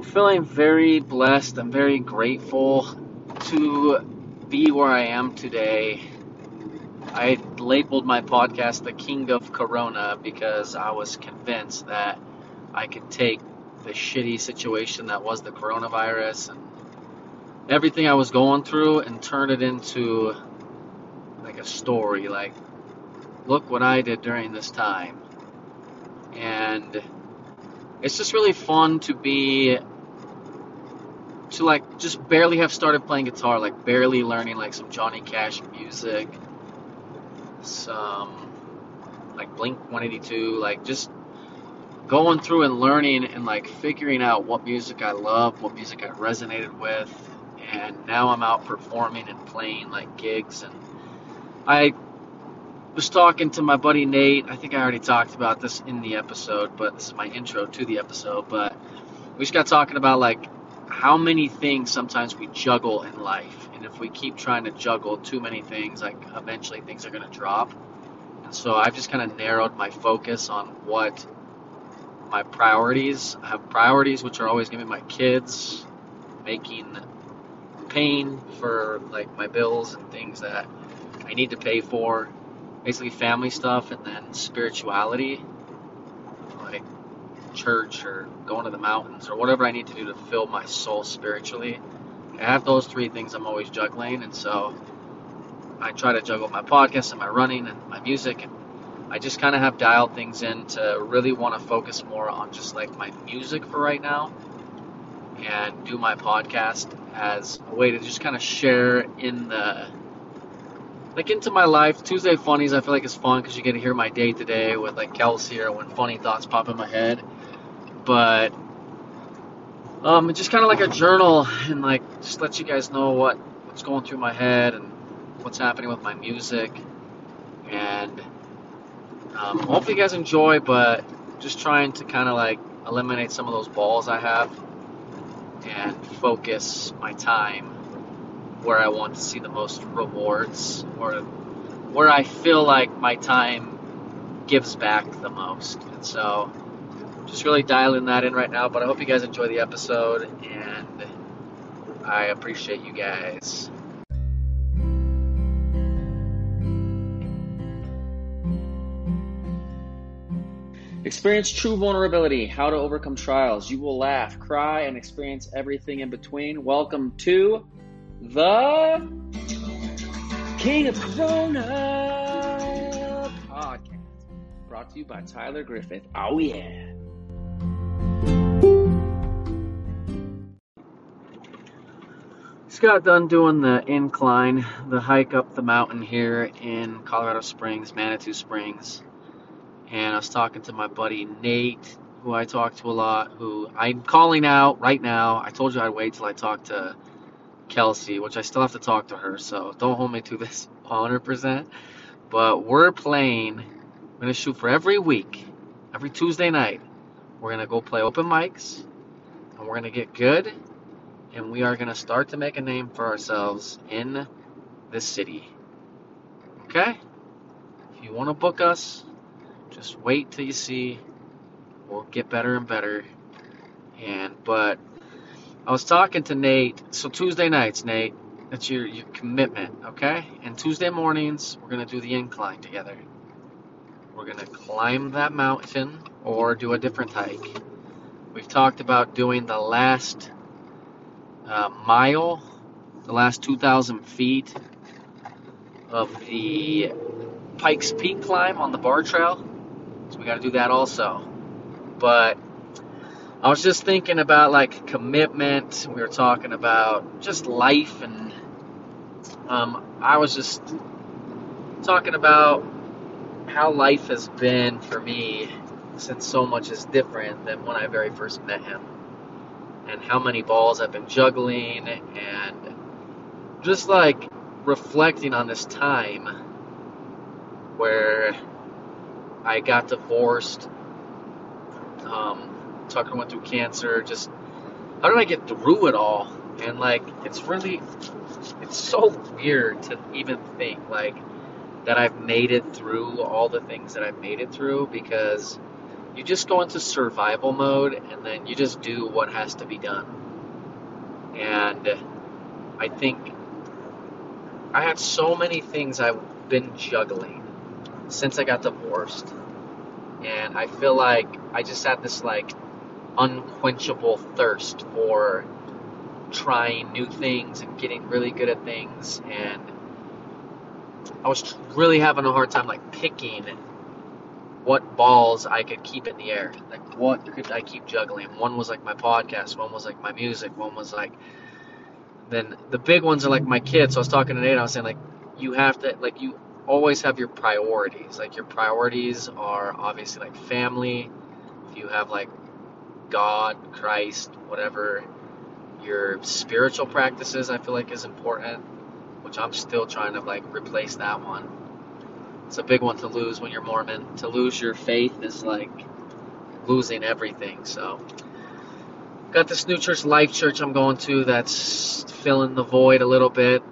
I'm feeling very blessed. I'm very grateful to be where I am today. I labeled my podcast The King of Corona because I was convinced that I could take the shitty situation that was the coronavirus and everything I was going through and turn it into like a story. Like, look what I did during this time. And it's just really fun to be to like just barely have started playing guitar, like barely learning like some Johnny Cash music, some like Blink 182, like just going through and learning and like figuring out what music I love, what music I resonated with, and now I'm out performing and playing like gigs and I was talking to my buddy Nate. I think I already talked about this in the episode, but this is my intro to the episode. But we just got talking about like how many things sometimes we juggle in life, and if we keep trying to juggle too many things, like eventually things are going to drop. And so I've just kind of narrowed my focus on what my priorities. I have priorities which are always going to be my kids, making paying for like my bills and things that I need to pay for basically family stuff and then spirituality, church or going to the mountains or whatever I need to do to fill my soul spiritually. I have those three things I'm always juggling, and so I try to juggle my podcast and my running and my music, and I just kind of have dialed things in to really want to focus more on just like my music for right now and do my podcast as a way to just kind of share in the like into my life. Tuesday funnies, I feel like it's fun because you get to hear my day to day with like Kelsey or when funny thoughts pop in my head. But um, just kind of like a journal and like just let you guys know what what's going through my head and what's happening with my music. And um, hopefully you guys enjoy, but just trying to kind of like eliminate some of those balls I have and focus my time where I want to see the most rewards or where I feel like my time gives back the most. And so just really dialing that in right now, but I hope you guys enjoy the episode and I appreciate you guys. Experience true vulnerability, how to overcome trials. You will laugh, cry, and experience everything in between. Welcome to the King of Corona podcast, brought to you by Tyler Griffith. Oh, yeah. Just got done doing the incline, the hike up the mountain here in Colorado Springs, Manitou Springs. And I was talking to my buddy Nate, who I talk to a lot, who I'm calling out right now. I told you I'd wait till I talk to Kelsey, which I still have to talk to her, so don't hold me to this 100%. But we're playing, we're going to shoot for every week, every Tuesday night. We're going to go play open mics, and we're going to get good, and we are going to start to make a name for ourselves in this city. Okay? If you want to book us, just wait till you see. We'll get better and better. And, but I was talking to Nate. So Tuesday nights, Nate, that's your, your commitment, okay? And Tuesday mornings, we're going to do the incline together. We're going to climb that mountain or do a different hike. We've talked about doing the last uh, mile, the last 2,000 feet of the Pikes Peak climb on the Barr trail. So we got to do that also. But I was just thinking about like commitment. We were talking about just life, and um, I was just talking about how life has been for me since so much is different than when I very first met him, and how many balls I've been juggling, and just like reflecting on this time where I got divorced. Um, Tucker went through cancer. Just how did I get through it all? And like, it's really, it's so weird to even think like that I've made it through all the things that I've made it through because you just go into survival mode and then you just do what has to be done. And I think I had so many things I've been juggling since I got divorced. And I feel like I just had this like unquenchable thirst for trying new things and getting really good at things and I was really having a hard time like picking what balls I could keep in the air. Like what could I keep juggling? One was like my podcast, one was like my music, one was like then the big ones are like my kids. So I was talking to Nate, I was saying like you have to like you always have your priorities. Like your priorities are obviously like family. If you have like God, Christ, whatever, your spiritual practices I feel like is important, which I'm still trying to like replace that one. It's a big one to lose when you're Mormon. To lose your faith is like losing everything. So, got this new church, Life Church, I'm going to that's filling the void a little bit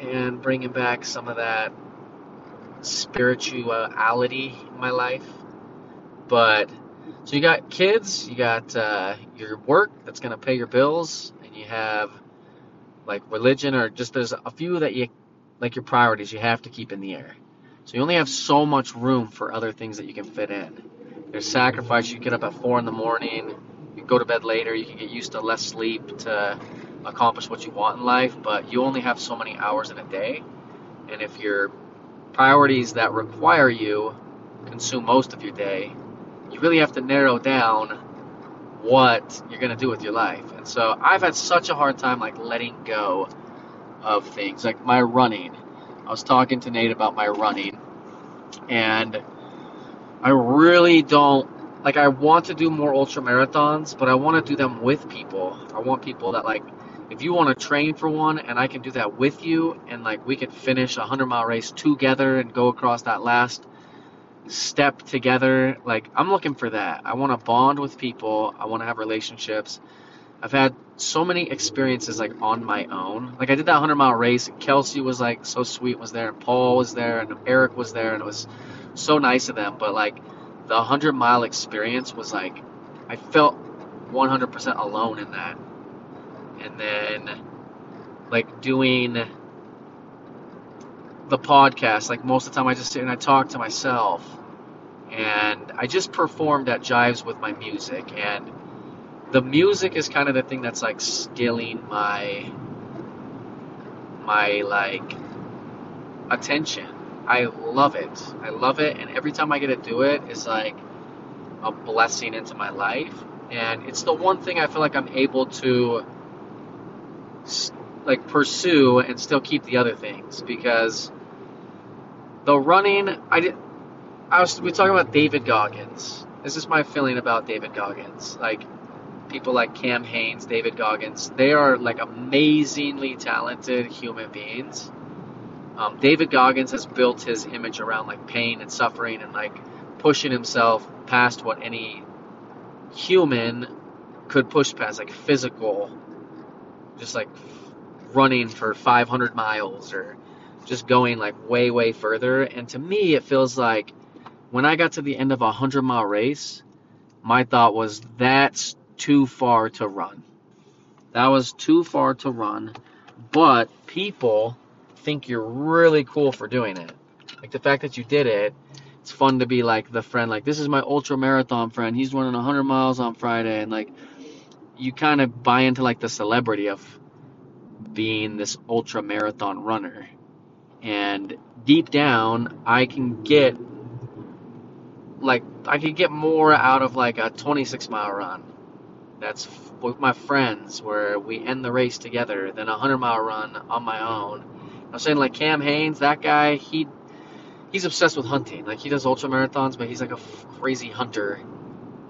and bringing back some of that spirituality in my life. But so you got kids, you got uh, your work that's going to pay your bills, and you have like religion or just there's a few that you like your priorities you have to keep in the air. So you only have so much room for other things that you can fit in. There's sacrifice. You get up at four in the morning. You go to bed later. You can get used to less sleep to accomplish what you want in life. But you only have so many hours in a day. And if your priorities that require you consume most of your day, you really have to narrow down what you're going to do with your life. And so I've had such a hard time like letting go of things like my running. I was talking to Nate about my running and I really don't like I want to do more ultra marathons, but I want to do them with people. I want people that like if you want to train for one and I can do that with you and like we could finish a 100 mile race together and go across that last step together. Like I'm looking for that. I want to bond with people. I want to have relationships. I've had so many experiences like on my own. Like I did that 100 mile race. Kelsey was like so sweet was there, and Paul was there, and Eric was there, and it was so nice of them. But like the 100 mile experience was like I felt 100% alone in that. And then like doing the podcast, like most of the time I just sit and I talk to myself and I just performed at Jives with my music, and the music is kind of the thing that's like stealing my my like attention. I love it. I love it, and every time I get to do it, it's like a blessing into my life, and it's the one thing I feel like I'm able to like pursue and still keep the other things because the running I did I was we talking about David Goggins. This is my feeling about David Goggins. Like people like Cam Hanes, David Goggins, they are like amazingly talented human beings. Um, David Goggins has built his image around like pain and suffering and like pushing himself past what any human could push past, like physical, just like running for 500 miles or just going like way, way further. And to me, it feels like when I got to the end of a 100 mile race, my thought was that's too far to run. That was too far to run, but people think you're really cool for doing it. Like the fact that you did it, it's fun to be like the friend, like, this is my ultra marathon friend. He's running 100 miles on Friday. And like, you kind of buy into like the celebrity of being this ultra marathon runner. And deep down, I can get like I could get more out of like a 26 mile run. That's with my friends where we end the race together than a 100 mile run on my own. I'm saying like Cam Hanes, that guy, he he's obsessed with hunting. Like he does ultra marathons, but he's like a f- crazy hunter,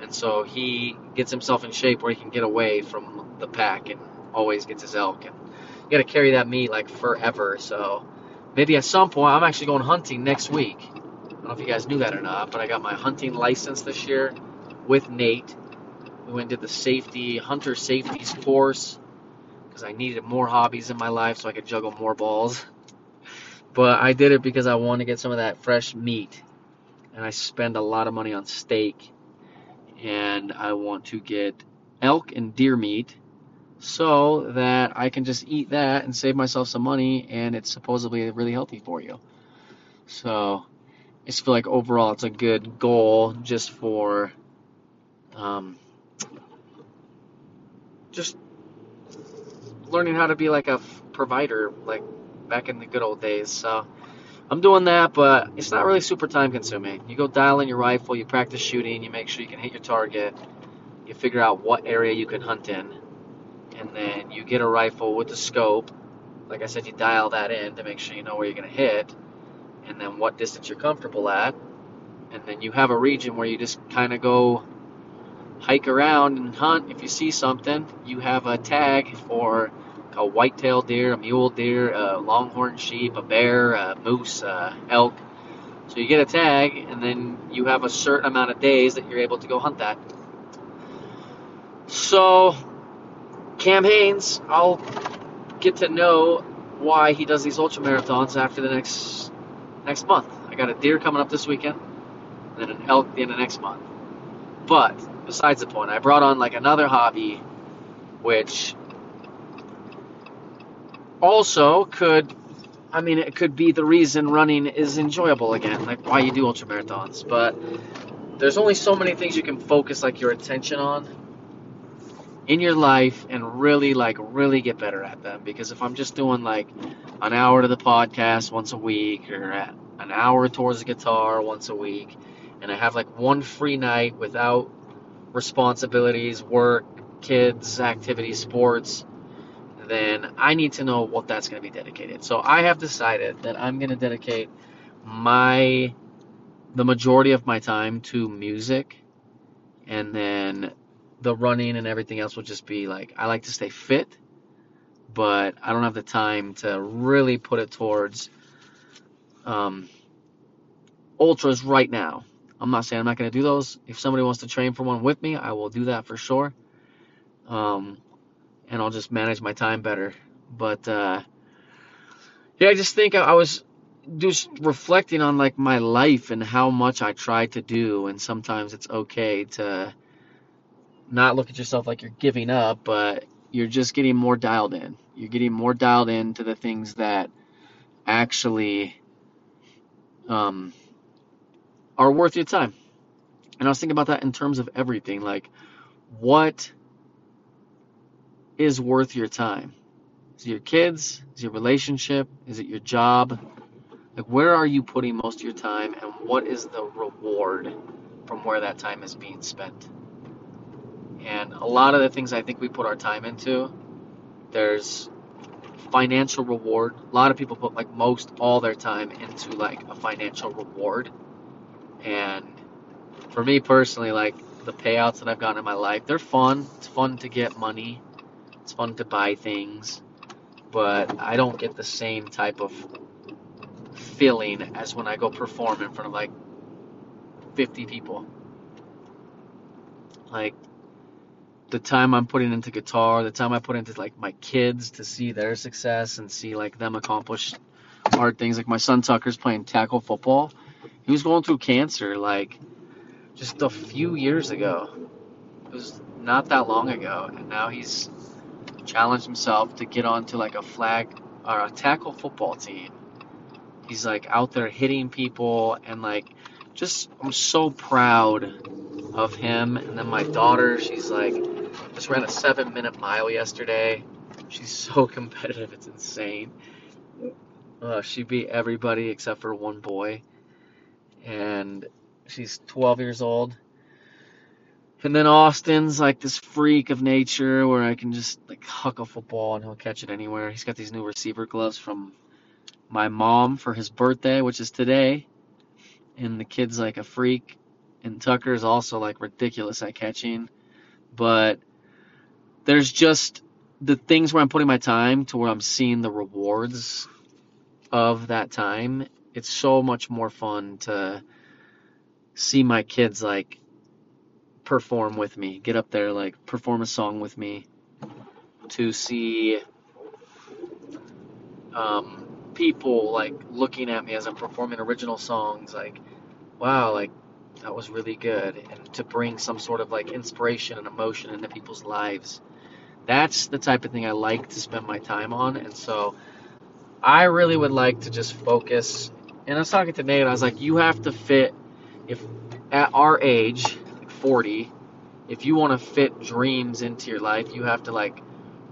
and so he gets himself in shape where he can get away from the pack and always gets his elk. And you got to carry that meat like forever. So maybe at some point, I'm actually going hunting next week I don't know if you guys knew that or not, but I got my hunting license this year with Nate. We went and did the safety, hunter safeties course because I needed more hobbies in my life so I could juggle more balls. But I did it because I wanted to get some of that fresh meat. And I spend a lot of money on steak. and I want to get elk and deer meat so that I can just eat that and save myself some money, and it's supposedly really healthy for you. So I just feel like overall it's a good goal just for um, just learning how to be like a provider, like back in the good old days. So I'm doing that, but it's not really super time consuming. You go dial in your rifle, you practice shooting, you make sure you can hit your target, you figure out what area you can hunt in, and then you get a rifle with the scope. Like I said, you dial that in to make sure you know where you're going to hit, and then what distance you're comfortable at. And then you have a region where you just kind of go hike around and hunt. If you see something, you have a tag for a white-tailed deer, a mule deer, a longhorn sheep, a bear, a moose, a elk. So you get a tag, and then you have a certain amount of days that you're able to go hunt that. So, Cam Hanes, I'll get to know why he does these ultra marathons after the next next month. I got a deer coming up this weekend, and then an elk the end of next month. But besides the point, I brought on like another hobby, which also could I mean it could be the reason running is enjoyable again, like why you do ultra marathons. But there's only so many things you can focus like your attention on in your life and really like really get better at them because if I'm just doing like an hour to the podcast once a week or an hour towards the guitar once a week and I have like one free night without responsibilities, work, kids, activities, sports, then I need to know what that's going to be dedicated. So I have decided that I'm going to dedicate my the majority of my time to music and then the running and everything else will just be like I like to stay fit, but I don't have the time to really put it towards um, ultras right now. I'm not saying I'm not going to do those. If somebody wants to train for one with me, I will do that for sure. Um, and I'll just manage my time better. But uh, yeah, I just think I, I was just reflecting on like my life and how much I try to do, and sometimes it's okay to not look at yourself like you're giving up, but you're just getting more dialed in. You're getting more dialed in to the things that actually um, are worth your time. And I was thinking about that in terms of everything. Like, what is worth your time? Is it your kids? Is it your relationship? Is it your job? Like, where are you putting most of your time, and what is the reward from where that time is being spent? And a lot of the things I think we put our time into, there's financial reward. A lot of people put like most all their time into like a financial reward. And for me personally, like the payouts that I've gotten in my life, they're fun. It's fun to get money. It's fun to buy things, but I don't get the same type of feeling as when I go perform in front of like 50 people. Like the time I'm putting into guitar, the time I put into like my kids to see their success and see like them accomplish hard things. Like my son Tucker's playing tackle football. He was going through cancer like just a few years ago. It was not that long ago, and now he's challenged himself to get onto like a flag or a tackle football team. He's like out there hitting people and like just I'm so proud of him. And then my daughter, she's like just ran a seven minute mile yesterday. She's so competitive, it's insane. Uh, she beat everybody except for one boy, and she's 12 years old. And then Austin's like this freak of nature where I can just like huck a football and he'll catch it anywhere. He's got these new receiver gloves from my mom for his birthday, which is today. And the kid's like a freak. And Tucker is also like ridiculous at catching. But there's just the things where I'm putting my time to where I'm seeing the rewards of that time. It's so much more fun to see my kids like perform with me, get up there, like perform a song with me, to see um, people like looking at me as I'm performing original songs, like, wow, like that was really good and to bring some sort of like inspiration and emotion into people's lives. That's the type of thing I like to spend my time on. And so I really would like to just focus. And I was talking to Nate, I was like, you have to fit, if at our age, like 40, if you want to fit dreams into your life, you have to like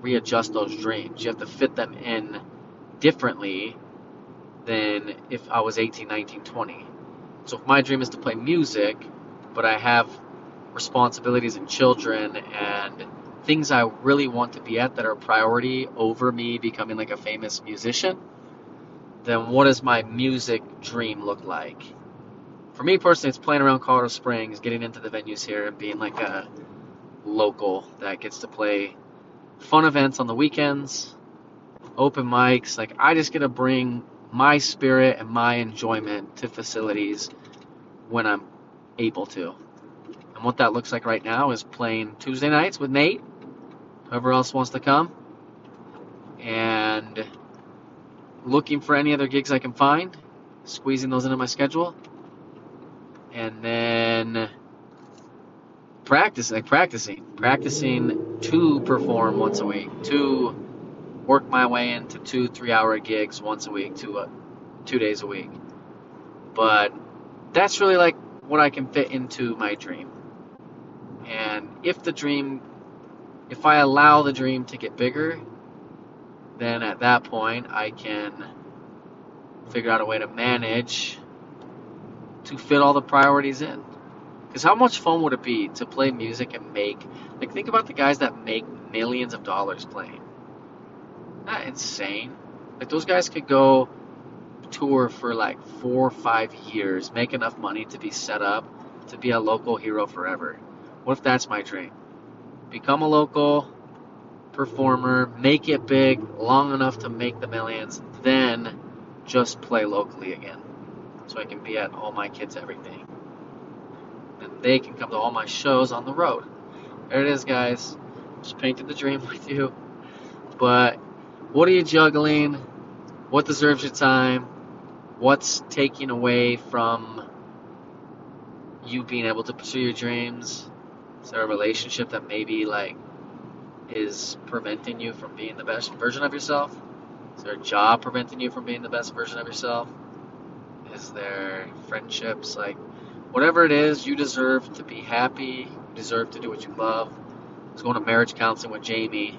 readjust those dreams. You have to fit them in differently than if I was 18, 19, 20. So if my dream is to play music, but I have responsibilities and children and things I really want to be at that are priority over me becoming like a famous musician, then what does my music dream look like? For me personally, it's playing around Colorado Springs, getting into the venues here, and being like a local that gets to play fun events on the weekends, open mics. Like, I just get to bring my spirit and my enjoyment to facilities when I'm able to. And what that looks like right now is playing Tuesday nights with Nate, whoever else wants to come, and looking for any other gigs I can find, squeezing those into my schedule, and then practicing, like practicing, practicing to perform once a week, to work my way into two, three hour gigs once a week, two, uh, two days a week. But that's really like what I can fit into my dream. And if the dream, if I allow the dream to get bigger, then at that point I can figure out a way to manage to fit all the priorities in. Because how much fun would it be to play music and make, like, think about the guys that make millions of dollars playing. Not insane. Like, those guys could go tour for like four or five years, make enough money to be set up to be a local hero forever. What if that's my dream? Become a local performer, make it big long enough to make the millions, then just play locally again. So I can be at all my kids' everything. And they can come to all my shows on the road. There it is, guys. Just painted the dream with you. But what are you juggling? What deserves your time? What's taking away from you being able to pursue your dreams? Is there a relationship that maybe like is preventing you from being the best version of yourself? Is there a job preventing you from being the best version of yourself? Is there friendships? Like, whatever it is, you deserve to be happy. You deserve to do what you love. I was going to marriage counseling with Jamie,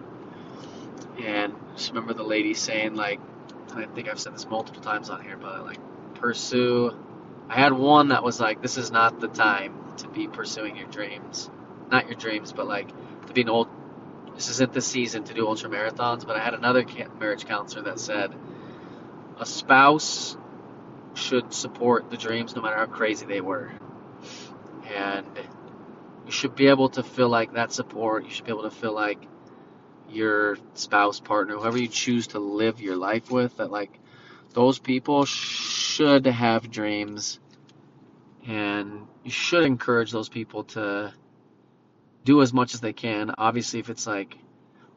and just remember the lady saying, like, I think I've said this multiple times on here, but like, pursue. I had one that was like, this is not the time to be pursuing your dreams. Not your dreams, but like, to be an old this isn't the season to do ultra marathons, but I had another marriage counselor that said a spouse should support the dreams no matter how crazy they were. And you should be able to feel like that support, you should be able to feel like your spouse, partner, whoever you choose to live your life with, that like those people should have dreams and you should encourage those people to do as much as they can. Obviously, if it's like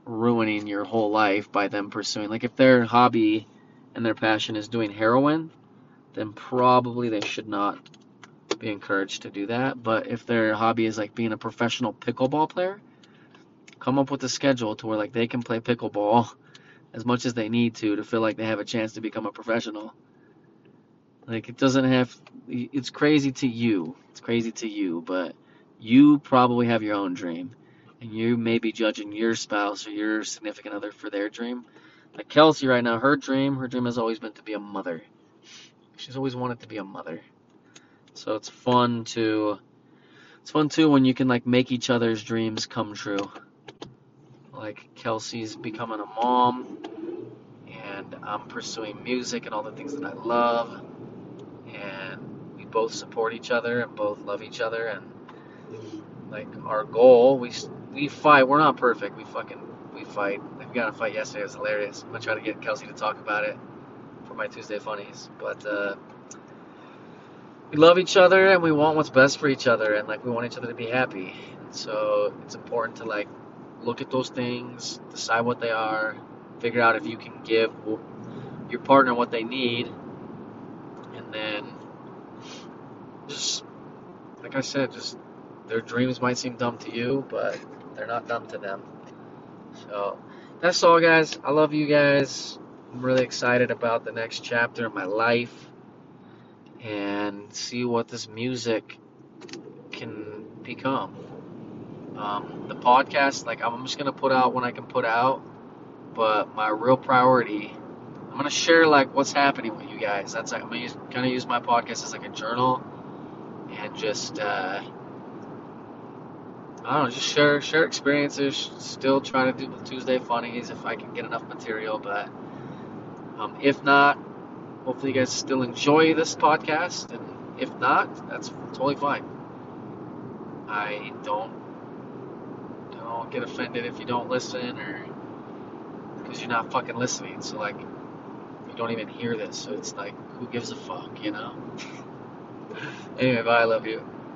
ruining your whole life by them pursuing, like if their hobby and their passion is doing heroin, then probably they should not be encouraged to do that. But if their hobby is like being a professional pickleball player, come up with a schedule to where like they can play pickleball as much as they need to to feel like they have a chance to become a professional. Like it doesn't have it's crazy to you. It's crazy to you, but you probably have your own dream, and you may be judging your spouse or your significant other for their dream. Like Kelsey right now, her dream, her dream has always been to be a mother. She's always wanted to be a mother. So it's fun to it's fun too when you can like make each other's dreams come true. Like Kelsey's becoming a mom and I'm pursuing music and all the things that I love and we both support each other and both love each other and like our goal. We we fight. We're not perfect. We fucking we fight. We got a fight yesterday. It was hilarious. I'm gonna try to get Kelsey to talk about it for my Tuesday funnies. But uh, we love each other and we want what's best for each other and like we want each other to be happy. So it's important to like look at those things, decide what they are, figure out if you can give your partner what they need, and then just like I said, just their dreams might seem dumb to you, but they're not dumb to them. So that's all, guys. I love you guys. I'm really excited about the next chapter of my life and see what this music can become. Um, the podcast, like I'm just gonna put out when I can put out, but my real priority, I'm gonna share like what's happening with you guys. That's like I'm gonna use, kind of use my podcast as like a journal and just uh, I don't know, just share share experiences. Still trying to do the Tuesday funnies if I can get enough material, but um, if not, hopefully you guys still enjoy this podcast, and if not, that's totally fine. I don't don't get offended if you don't listen or because you're not fucking listening. So like you don't even hear this, so it's like who gives a fuck, you know? anyway, bye. I love you.